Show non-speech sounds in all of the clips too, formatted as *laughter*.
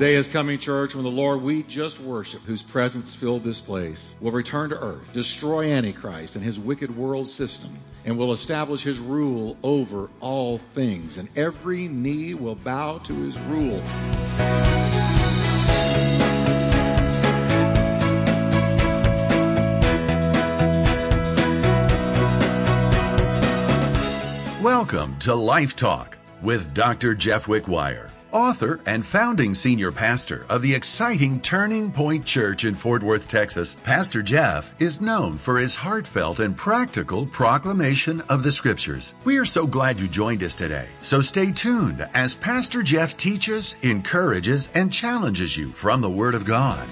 day is coming, church, when the Lord we just worship, whose presence filled this place, will return to earth, destroy Antichrist and his wicked world system, and will establish his rule over all things, and every knee will bow to his rule. Welcome to Life Talk with Dr. Jeff Wickwire, author and founding senior pastor of the exciting Turning Point Church in Fort Worth, Texas. Pastor Jeff is known for his heartfelt and practical proclamation of the scriptures. We are so glad you joined us today. So stay tuned as Pastor Jeff teaches, encourages, and challenges you from the Word of God.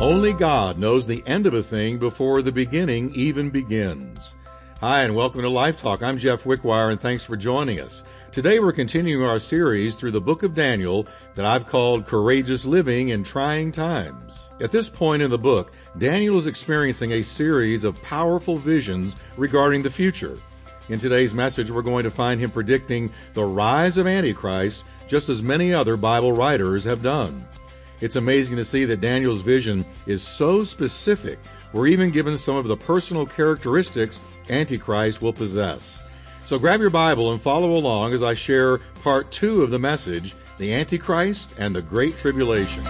Only God knows the end of a thing before the beginning even begins. Hi, and welcome to Life Talk. I'm Jeff Wickwire, and thanks for joining us. Today we're continuing our series through the book of Daniel that I've called Courageous Living in Trying Times. At this point in the book, Daniel is experiencing a series of powerful visions regarding the future. In today's message, we're going to find him predicting the rise of Antichrist, just as many other Bible writers have done. It's amazing to see that Daniel's vision is so specific. We're even given some of the personal characteristics Antichrist will possess. So grab your Bible and follow along as I share part two of the message The Antichrist and the Great Tribulation.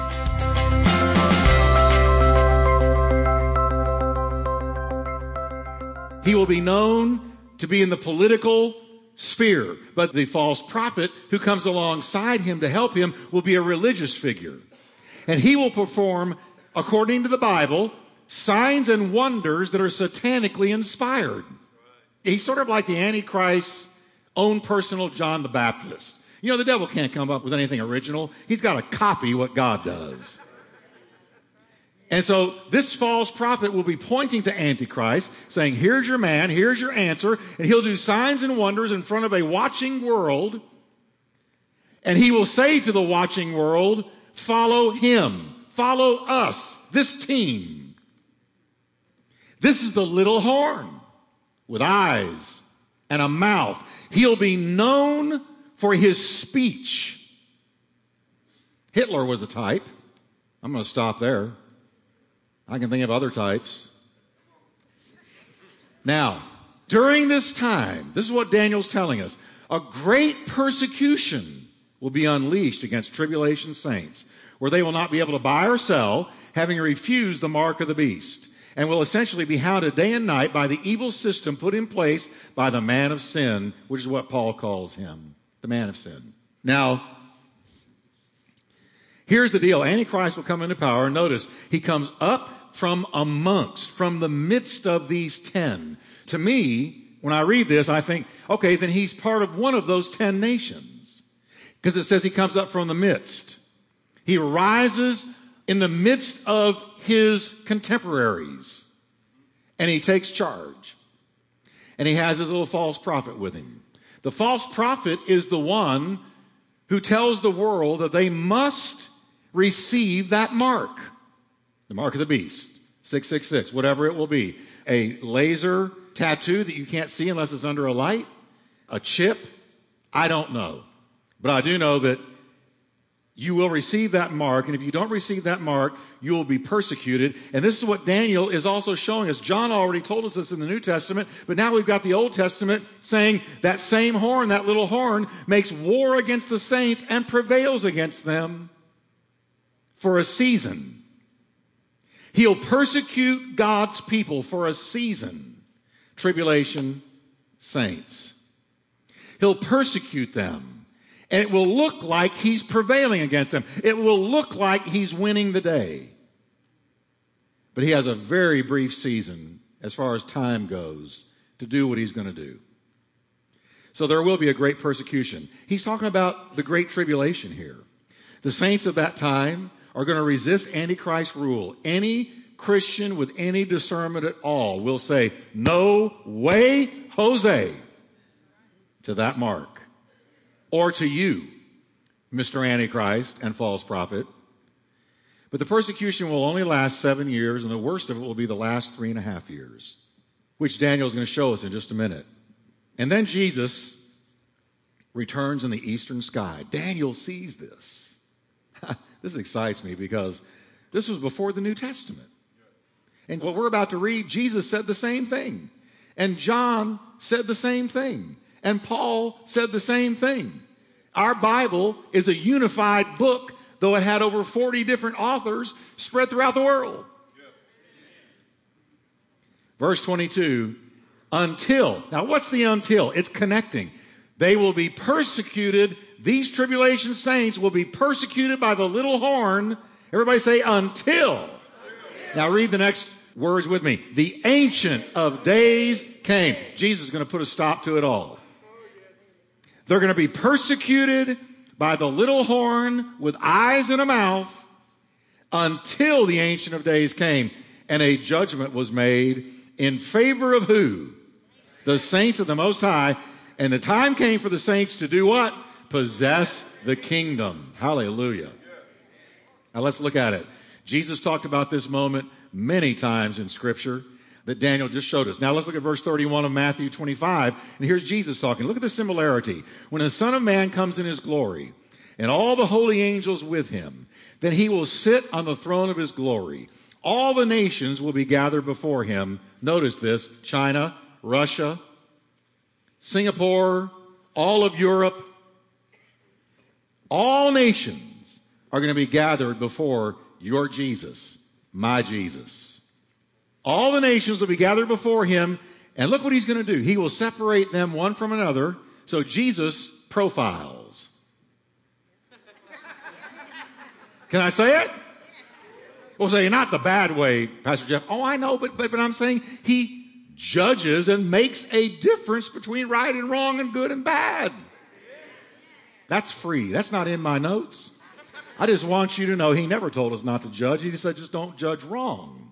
He will be known to be in the political sphere, but the false prophet who comes alongside him to help him will be a religious figure and he will perform, according to the Bible, signs and wonders that are satanically inspired. He's sort of like the Antichrist's own personal John the Baptist. You know, the devil can't come up with anything original. He's got to copy what God does. And so this false prophet will be pointing to Antichrist, saying, Here's your man, here's your answer, and he'll do signs and wonders in front of a watching world. And he will say to the watching world, Follow him. Follow us, this team. This is the little horn with eyes and a mouth. He'll be known for his speech. Hitler was a type. I'm going to stop there. I can think of other types. Now, during this time, this is what Daniel's telling us a great persecution will be unleashed against tribulation saints, where they will not be able to buy or sell, having refused the mark of the beast, and will essentially be hounded day and night by the evil system put in place by the man of sin, which is what Paul calls him the man of sin. Now, here's the deal Antichrist will come into power. Notice, he comes up from amongst, from the midst of these ten. To me, when I read this, I think, okay, then he's part of one of those ten nations. Because it says he comes up from the midst. He rises in the midst of his contemporaries and he takes charge. And he has his little false prophet with him. The false prophet is the one who tells the world that they must receive that mark, the mark of the beast, 666, whatever it will be. A laser tattoo that you can't see unless it's under a light, a chip, I don't know. But I do know that you will receive that mark, and if you don't receive that mark, you will be persecuted. And this is what Daniel is also showing us. John already told us this in the New Testament, but now we've got the Old Testament saying that same horn, that little horn, makes war against the saints and prevails against them for a season. He'll persecute God's people for a season. Tribulation saints. He'll persecute them and it will look like he's prevailing against them. It will look like he's winning the day. But he has a very brief season as far as time goes to do what he's going to do. So there will be a great persecution. He's talking about the great tribulation here. The saints of that time are going to resist Antichrist rule. Any Christian with any discernment at all will say, no way, Jose, to that mark or to you, Mr. Antichrist and false prophet. But the persecution will only last seven years, and the worst of it will be the last three and a half years, which Daniel is going to show us in just a minute. And then Jesus returns in the eastern sky. Daniel sees this. *laughs* this excites me because this was before the New Testament. And what we're about to read, Jesus said the same thing. And John said the same thing. And Paul said the same thing. Our Bible is a unified book, though it had over 40 different authors spread throughout the world. Verse 22 until. Now, what's the until? It's connecting. They will be persecuted. These tribulation saints will be persecuted by the little horn. Everybody say until. Now, read the next words with me. The ancient of days came. Jesus is going to put a stop to it all. They're going to be persecuted by the little horn with eyes and a mouth until the ancient of days came and a judgment was made in favor of who? The saints of the Most High. And the time came for the saints to do what? Possess the kingdom. Hallelujah. Now let's look at it. Jesus talked about this moment many times in Scripture that Daniel just showed us. Now let's look at verse 31 of Matthew 25. And here's Jesus talking. Look at the similarity. When the Son of Man comes in his glory and all the holy angels with him, then he will sit on the throne of his glory. All the nations will be gathered before him. Notice this China, Russia, Singapore, all of Europe, all nations are going to be gathered before your Jesus, my Jesus. All the nations will be gathered before him, and look what he's going to do. He will separate them one from another. So Jesus profiles. Can I say it? Well, say not the bad way, Pastor Jeff. Oh, I know, but, but, but I'm saying he judges and makes a difference between right and wrong and good and bad. That's free. That's not in my notes. I just want you to know he never told us not to judge. He just said just don't judge wrong.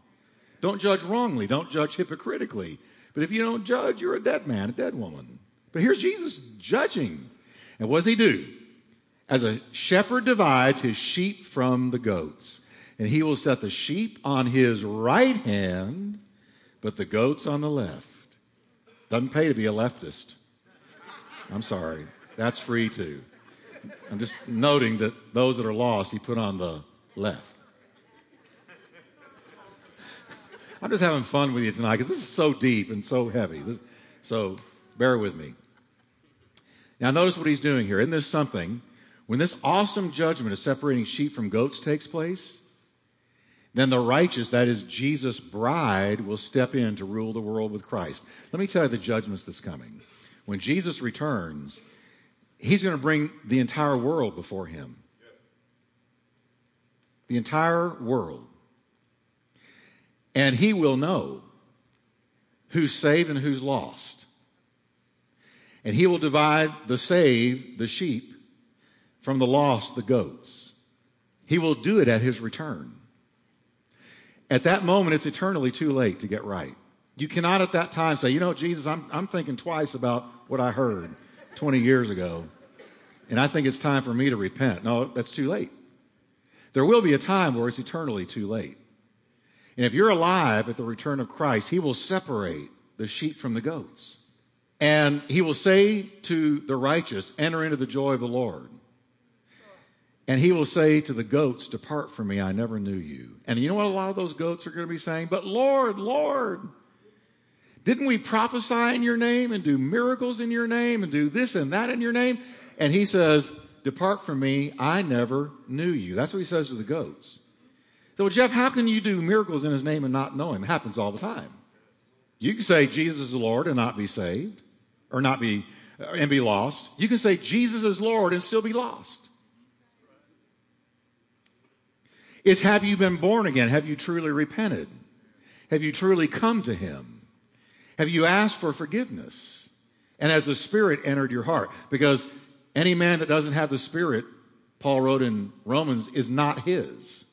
Don't judge wrongly. Don't judge hypocritically. But if you don't judge, you're a dead man, a dead woman. But here's Jesus judging. And what does he do? As a shepherd divides his sheep from the goats and he will set the sheep on his right hand, but the goats on the left. Doesn't pay to be a leftist. I'm sorry. That's free too. I'm just noting that those that are lost, he put on the left. I'm just having fun with you tonight because this is so deep and so heavy. This, so bear with me. Now, notice what he's doing here. Isn't this something? When this awesome judgment of separating sheep from goats takes place, then the righteous, that is Jesus' bride, will step in to rule the world with Christ. Let me tell you the judgments that's coming. When Jesus returns, he's going to bring the entire world before him. The entire world. And he will know who's saved and who's lost. And he will divide the saved, the sheep, from the lost, the goats. He will do it at his return. At that moment, it's eternally too late to get right. You cannot at that time say, you know, Jesus, I'm, I'm thinking twice about what I heard 20 years ago, and I think it's time for me to repent. No, that's too late. There will be a time where it's eternally too late. And if you're alive at the return of Christ, He will separate the sheep from the goats. And He will say to the righteous, enter into the joy of the Lord. And he will say to the goats, Depart from me, I never knew you. And you know what a lot of those goats are going to be saying? But Lord, Lord, didn't we prophesy in your name and do miracles in your name and do this and that in your name? And he says, Depart from me, I never knew you. That's what he says to the goats. So, Jeff, how can you do miracles in his name and not know him? It happens all the time. You can say Jesus is Lord and not be saved, or not be, uh, and be lost. You can say Jesus is Lord and still be lost. It's have you been born again? Have you truly repented? Have you truly come to Him? Have you asked for forgiveness? And has the Spirit entered your heart? Because any man that doesn't have the Spirit, Paul wrote in Romans, is not his.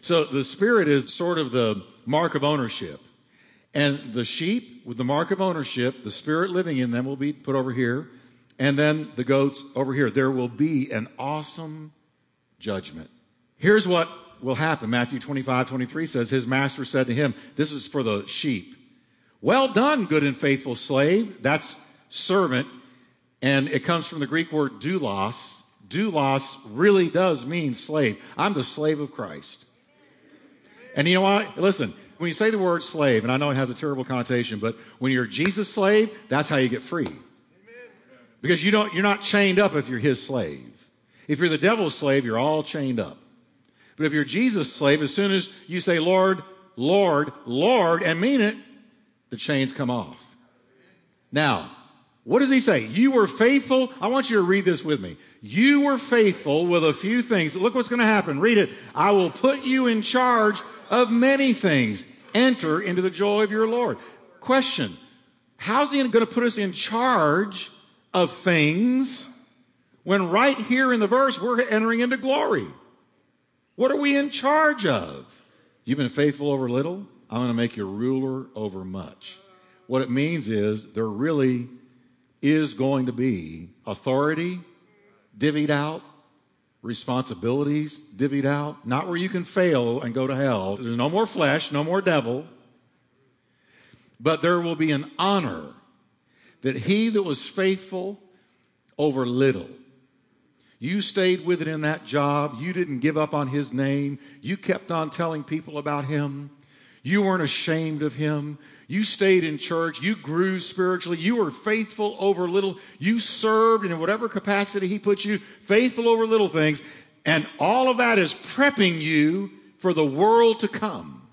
So the Spirit is sort of the mark of ownership. And the sheep with the mark of ownership, the Spirit living in them will be put over here. And then the goats over here. There will be an awesome judgment. Here's what will happen. Matthew 25, 23 says, His master said to him, This is for the sheep. Well done, good and faithful slave. That's servant, and it comes from the Greek word doulos. Doulos really does mean slave. I'm the slave of Christ. And you know what? Listen, when you say the word slave, and I know it has a terrible connotation, but when you're Jesus' slave, that's how you get free. Because you don't, you're not chained up if you're his slave. If you're the devil's slave, you're all chained up. But if you're Jesus' slave, as soon as you say, Lord, Lord, Lord, and mean it, the chains come off. Now, what does he say? You were faithful. I want you to read this with me. You were faithful with a few things. Look what's going to happen. Read it. I will put you in charge of many things. Enter into the joy of your Lord. Question. How's he going to put us in charge of things when right here in the verse we're entering into glory? What are we in charge of? You've been faithful over little. I'm going to make you ruler over much. What it means is there really is going to be authority divvied out, responsibilities divvied out, not where you can fail and go to hell. There's no more flesh, no more devil. But there will be an honor that he that was faithful over little. You stayed with it in that job. You didn't give up on his name. You kept on telling people about him. You weren't ashamed of him. You stayed in church. You grew spiritually. You were faithful over little. You served in whatever capacity he put you, faithful over little things. And all of that is prepping you for the world to come.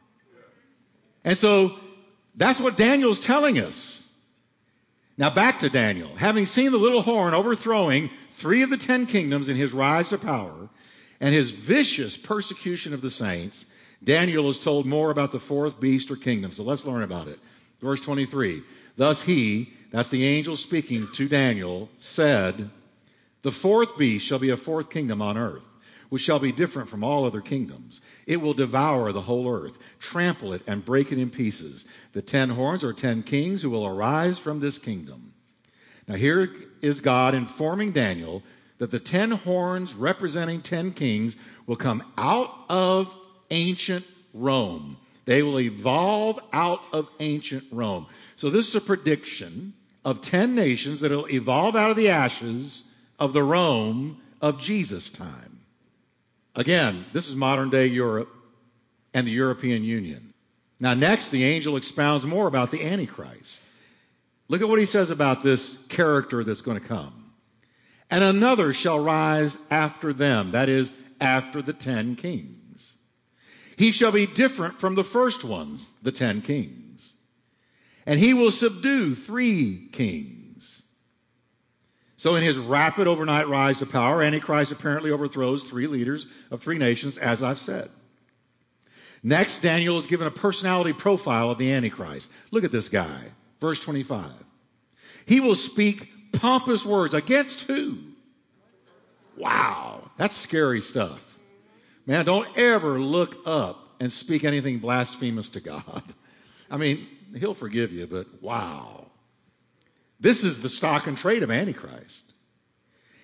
And so that's what Daniel's telling us. Now back to Daniel. Having seen the little horn overthrowing three of the ten kingdoms in his rise to power and his vicious persecution of the saints, Daniel is told more about the fourth beast or kingdom. So let's learn about it. Verse 23. Thus he, that's the angel speaking to Daniel, said, The fourth beast shall be a fourth kingdom on earth, which shall be different from all other kingdoms. It will devour the whole earth, trample it, and break it in pieces. The ten horns are ten kings who will arise from this kingdom. Now here is God informing Daniel that the ten horns representing ten kings will come out of ancient Rome. They will evolve out of ancient Rome. So this is a prediction of 10 nations that will evolve out of the ashes of the Rome of Jesus' time. Again, this is modern day Europe and the European Union. Now, next, the angel expounds more about the Antichrist. Look at what he says about this character that's going to come. And another shall rise after them, that is, after the ten kings. He shall be different from the first ones, the ten kings. And he will subdue three kings. So in his rapid overnight rise to power, Antichrist apparently overthrows three leaders of three nations, as I've said. Next, Daniel is given a personality profile of the Antichrist. Look at this guy. Verse 25. He will speak pompous words against who? Wow, that's scary stuff. Man, don't ever look up and speak anything blasphemous to God. *laughs* I mean, he'll forgive you, but wow. This is the stock and trade of Antichrist.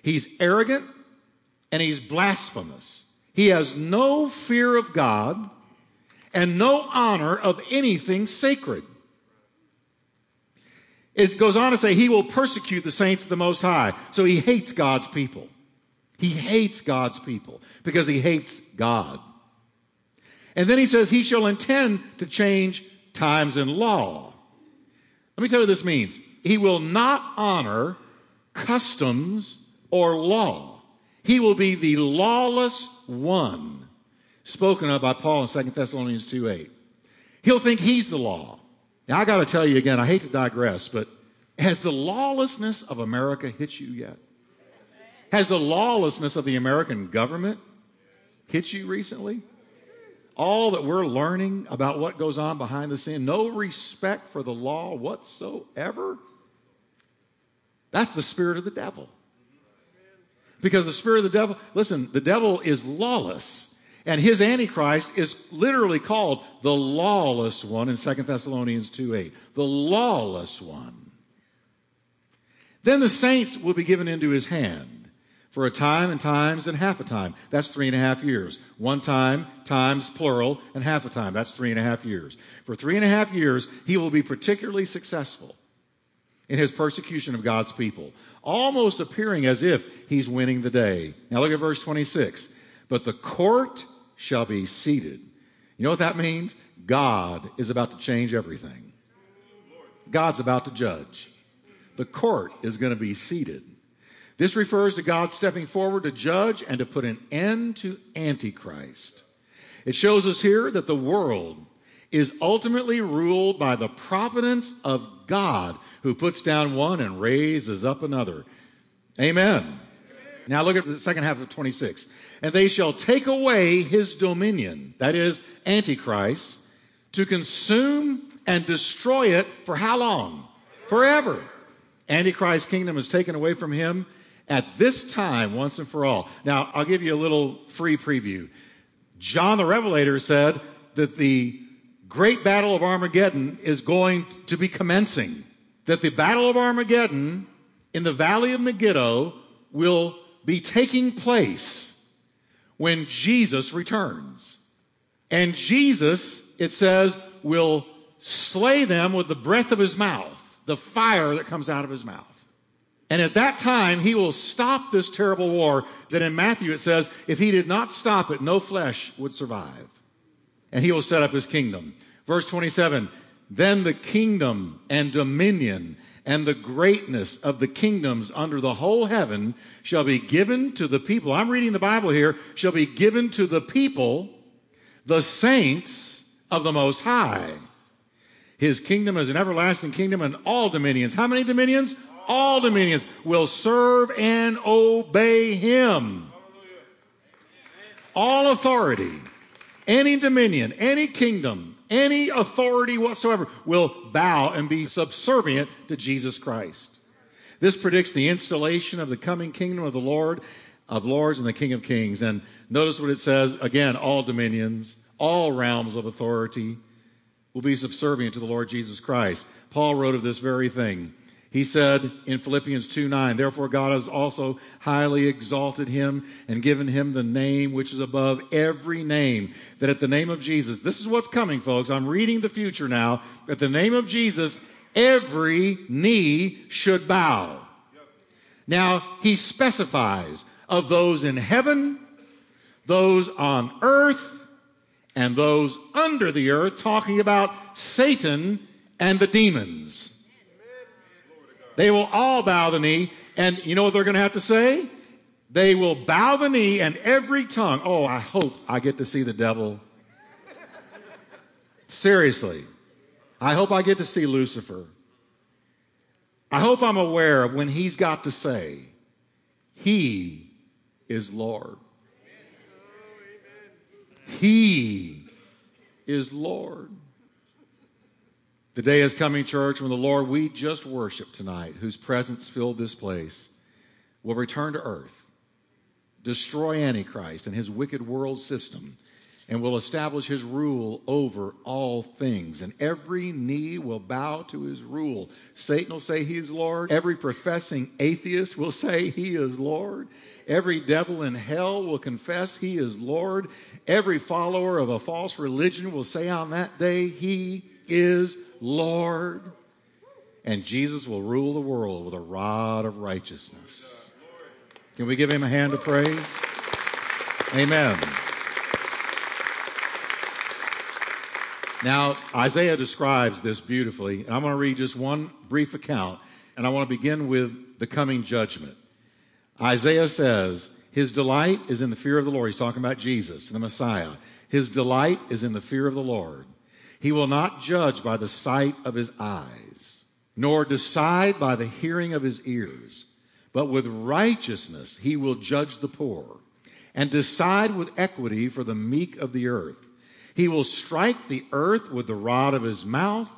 He's arrogant and he's blasphemous. He has no fear of God and no honor of anything sacred. It goes on to say he will persecute the saints of the Most High. So he hates God's people. He hates God's people because he hates God. And then he says he shall intend to change times and law. Let me tell you what this means. He will not honor customs or law. He will be the lawless one spoken of by Paul in 2 Thessalonians 2 8. He'll think he's the law. Now I gotta tell you again, I hate to digress, but has the lawlessness of America hit you yet? Has the lawlessness of the American government hit you recently? All that we're learning about what goes on behind the scene, no respect for the law whatsoever. That's the spirit of the devil. Because the spirit of the devil, listen, the devil is lawless. And his antichrist is literally called the lawless one in 2 Thessalonians 2 8. The lawless one. Then the saints will be given into his hand for a time and times and half a time. That's three and a half years. One time, times plural, and half a time. That's three and a half years. For three and a half years, he will be particularly successful in his persecution of God's people, almost appearing as if he's winning the day. Now look at verse 26. But the court shall be seated. You know what that means? God is about to change everything. God's about to judge. The court is going to be seated. This refers to God stepping forward to judge and to put an end to Antichrist. It shows us here that the world is ultimately ruled by the providence of God who puts down one and raises up another. Amen. Now look at the second half of 26. And they shall take away his dominion, that is, Antichrist, to consume and destroy it for how long? Forever. Antichrist's kingdom is taken away from him at this time once and for all. Now, I'll give you a little free preview. John the Revelator said that the great battle of Armageddon is going to be commencing. That the battle of Armageddon in the valley of Megiddo will be taking place when Jesus returns. And Jesus, it says, will slay them with the breath of his mouth, the fire that comes out of his mouth. And at that time, he will stop this terrible war that in Matthew it says, if he did not stop it, no flesh would survive. And he will set up his kingdom. Verse 27, then the kingdom and dominion and the greatness of the kingdoms under the whole heaven shall be given to the people. I'm reading the Bible here, shall be given to the people, the saints of the Most High. His kingdom is an everlasting kingdom and all dominions. How many dominions? All dominions will serve and obey him. All authority, any dominion, any kingdom, any authority whatsoever will bow and be subservient to Jesus Christ. This predicts the installation of the coming kingdom of the Lord of lords and the King of kings. And notice what it says again all dominions, all realms of authority will be subservient to the Lord Jesus Christ. Paul wrote of this very thing. He said in Philippians 2 9, therefore God has also highly exalted him and given him the name which is above every name. That at the name of Jesus, this is what's coming, folks. I'm reading the future now. At the name of Jesus, every knee should bow. Now, he specifies of those in heaven, those on earth, and those under the earth, talking about Satan and the demons. They will all bow the knee. And you know what they're going to have to say? They will bow the knee and every tongue. Oh, I hope I get to see the devil. Seriously. I hope I get to see Lucifer. I hope I'm aware of when he's got to say, He is Lord. He is Lord. The day is coming, church, when the Lord we just worshiped tonight, whose presence filled this place, will return to earth, destroy Antichrist and his wicked world system, and will establish his rule over all things. And every knee will bow to his rule. Satan will say he is Lord. Every professing atheist will say he is Lord. Every devil in hell will confess he is Lord. Every follower of a false religion will say on that day, he is Lord. And Jesus will rule the world with a rod of righteousness. Can we give him a hand of praise? Amen. Now, Isaiah describes this beautifully, and I'm going to read just one brief account, and I want to begin with the coming judgment. Isaiah says, His delight is in the fear of the Lord. He's talking about Jesus, the Messiah. His delight is in the fear of the Lord. He will not judge by the sight of his eyes, nor decide by the hearing of his ears, but with righteousness he will judge the poor and decide with equity for the meek of the earth. He will strike the earth with the rod of his mouth,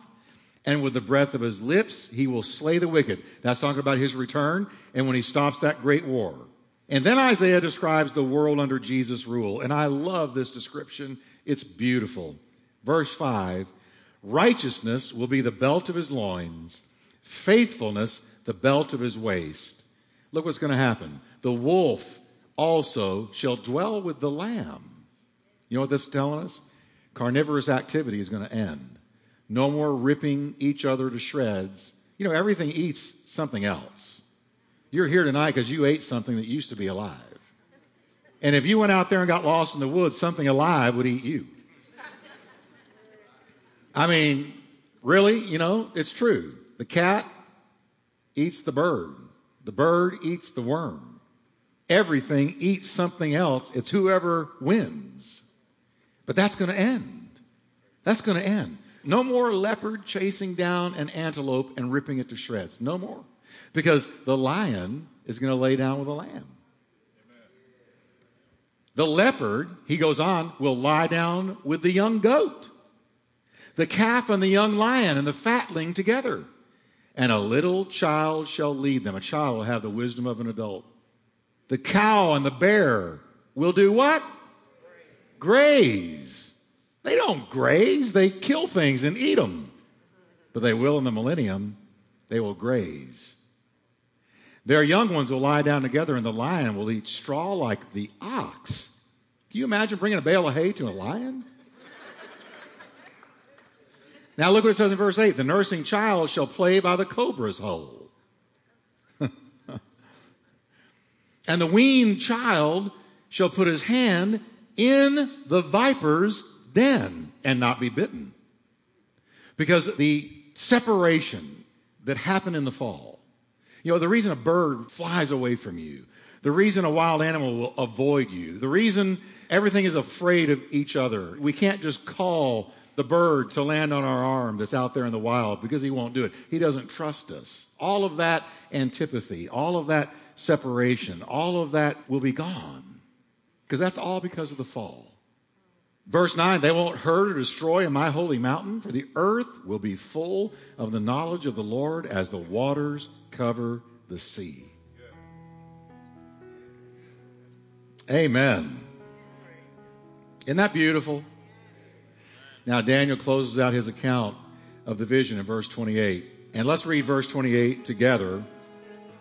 and with the breath of his lips he will slay the wicked. That's talking about his return and when he stops that great war. And then Isaiah describes the world under Jesus' rule. And I love this description. It's beautiful. Verse 5 Righteousness will be the belt of his loins, faithfulness the belt of his waist. Look what's going to happen. The wolf also shall dwell with the lamb. You know what this is telling us? Carnivorous activity is going to end. No more ripping each other to shreds You know, everything eats something else. You're here tonight because you ate something that used to be alive. And if you went out there and got lost in the woods, something alive would eat you. I mean, really, you know, it's true. The cat eats the bird, the bird eats the worm. Everything eats something else. It's whoever wins. But that's going to end. That's going to end. No more leopard chasing down an antelope and ripping it to shreds. No more. Because the lion is going to lay down with the lamb. The leopard, he goes on, will lie down with the young goat. The calf and the young lion and the fatling together. And a little child shall lead them. A child will have the wisdom of an adult. The cow and the bear will do what? Graze. They don't graze, they kill things and eat them. But they will in the millennium, they will graze. Their young ones will lie down together, and the lion will eat straw like the ox. Can you imagine bringing a bale of hay to a lion? Now, look what it says in verse 8 the nursing child shall play by the cobra's hole. *laughs* and the weaned child shall put his hand in the viper's den and not be bitten. Because the separation that happened in the fall, you know, the reason a bird flies away from you, the reason a wild animal will avoid you, the reason everything is afraid of each other. We can't just call the bird to land on our arm that's out there in the wild because he won't do it. He doesn't trust us. All of that antipathy, all of that separation, all of that will be gone because that's all because of the fall. Verse 9, they won't hurt or destroy in my holy mountain, for the earth will be full of the knowledge of the Lord as the waters cover the sea. Amen. Isn't that beautiful? Now, Daniel closes out his account of the vision in verse 28. And let's read verse 28 together.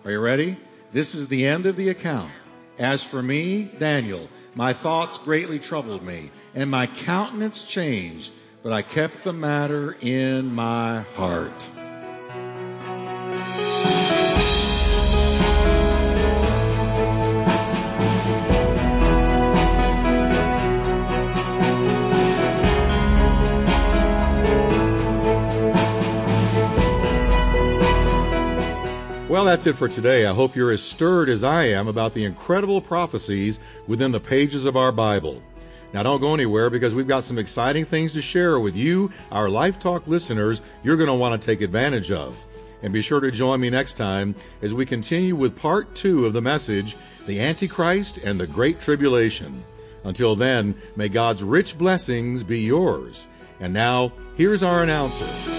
Are you ready? This is the end of the account. As for me, Daniel, my thoughts greatly troubled me, and my countenance changed, but I kept the matter in my heart. Well, that's it for today. I hope you're as stirred as I am about the incredible prophecies within the pages of our Bible. Now, don't go anywhere because we've got some exciting things to share with you, our Life Talk listeners, you're going to want to take advantage of. And be sure to join me next time as we continue with part two of the message The Antichrist and the Great Tribulation. Until then, may God's rich blessings be yours. And now, here's our announcer.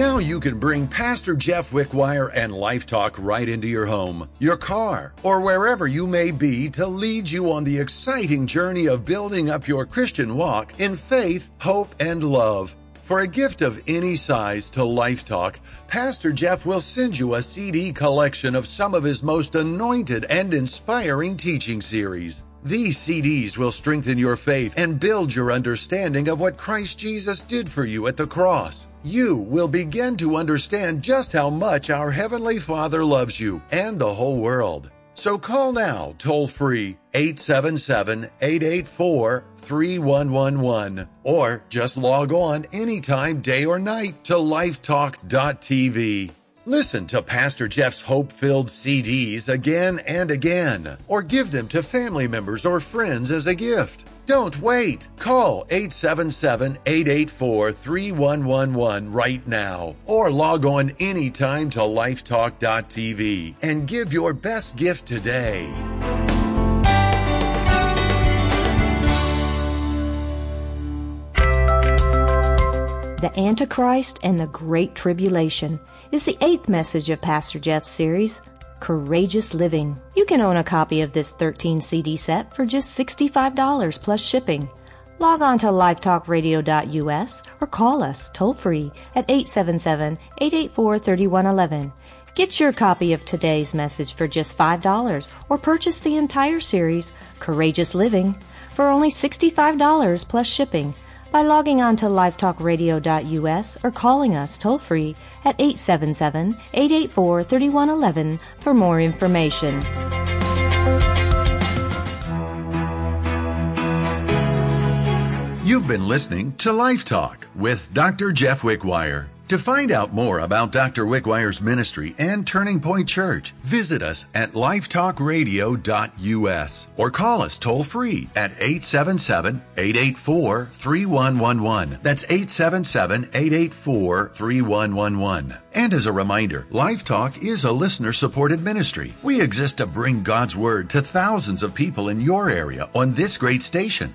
Now you can bring Pastor Jeff Wickwire and Life Talk right into your home, your car, or wherever you may be to lead you on the exciting journey of building up your Christian walk in faith, hope, and love. For a gift of any size to Life Talk, Pastor Jeff will send you a CD collection of some of his most anointed and inspiring teaching series. These CDs will strengthen your faith and build your understanding of what Christ Jesus did for you at the cross. You will begin to understand just how much our Heavenly Father loves you and the whole world. So call now, toll free, 877 884 3111, or just log on anytime, day or night, to lifetalk.tv. Listen to Pastor Jeff's hope filled CDs again and again, or give them to family members or friends as a gift. Don't wait. Call 877 884 3111 right now, or log on anytime to lifetalk.tv and give your best gift today. The Antichrist and the Great Tribulation is the eighth message of Pastor Jeff's series, Courageous Living. You can own a copy of this 13 CD set for just $65 plus shipping. Log on to lifetalkradio.us or call us toll free at 877 884 3111. Get your copy of today's message for just $5 or purchase the entire series, Courageous Living for only $65 plus shipping by logging on to lifetalkradio.us or calling us toll free at 877-884-3111 for more information. You've been listening to Life Talk with Dr. Jeff Wickwire. To find out more about Dr. Wickwire's ministry and Turning Point Church, visit us at lifetalkradio.us or call us toll free at 877-884-3111. That's 877-884-3111. And as a reminder, Life Talk is a listener supported ministry. We exist to bring God's Word to thousands of people in your area on this great station.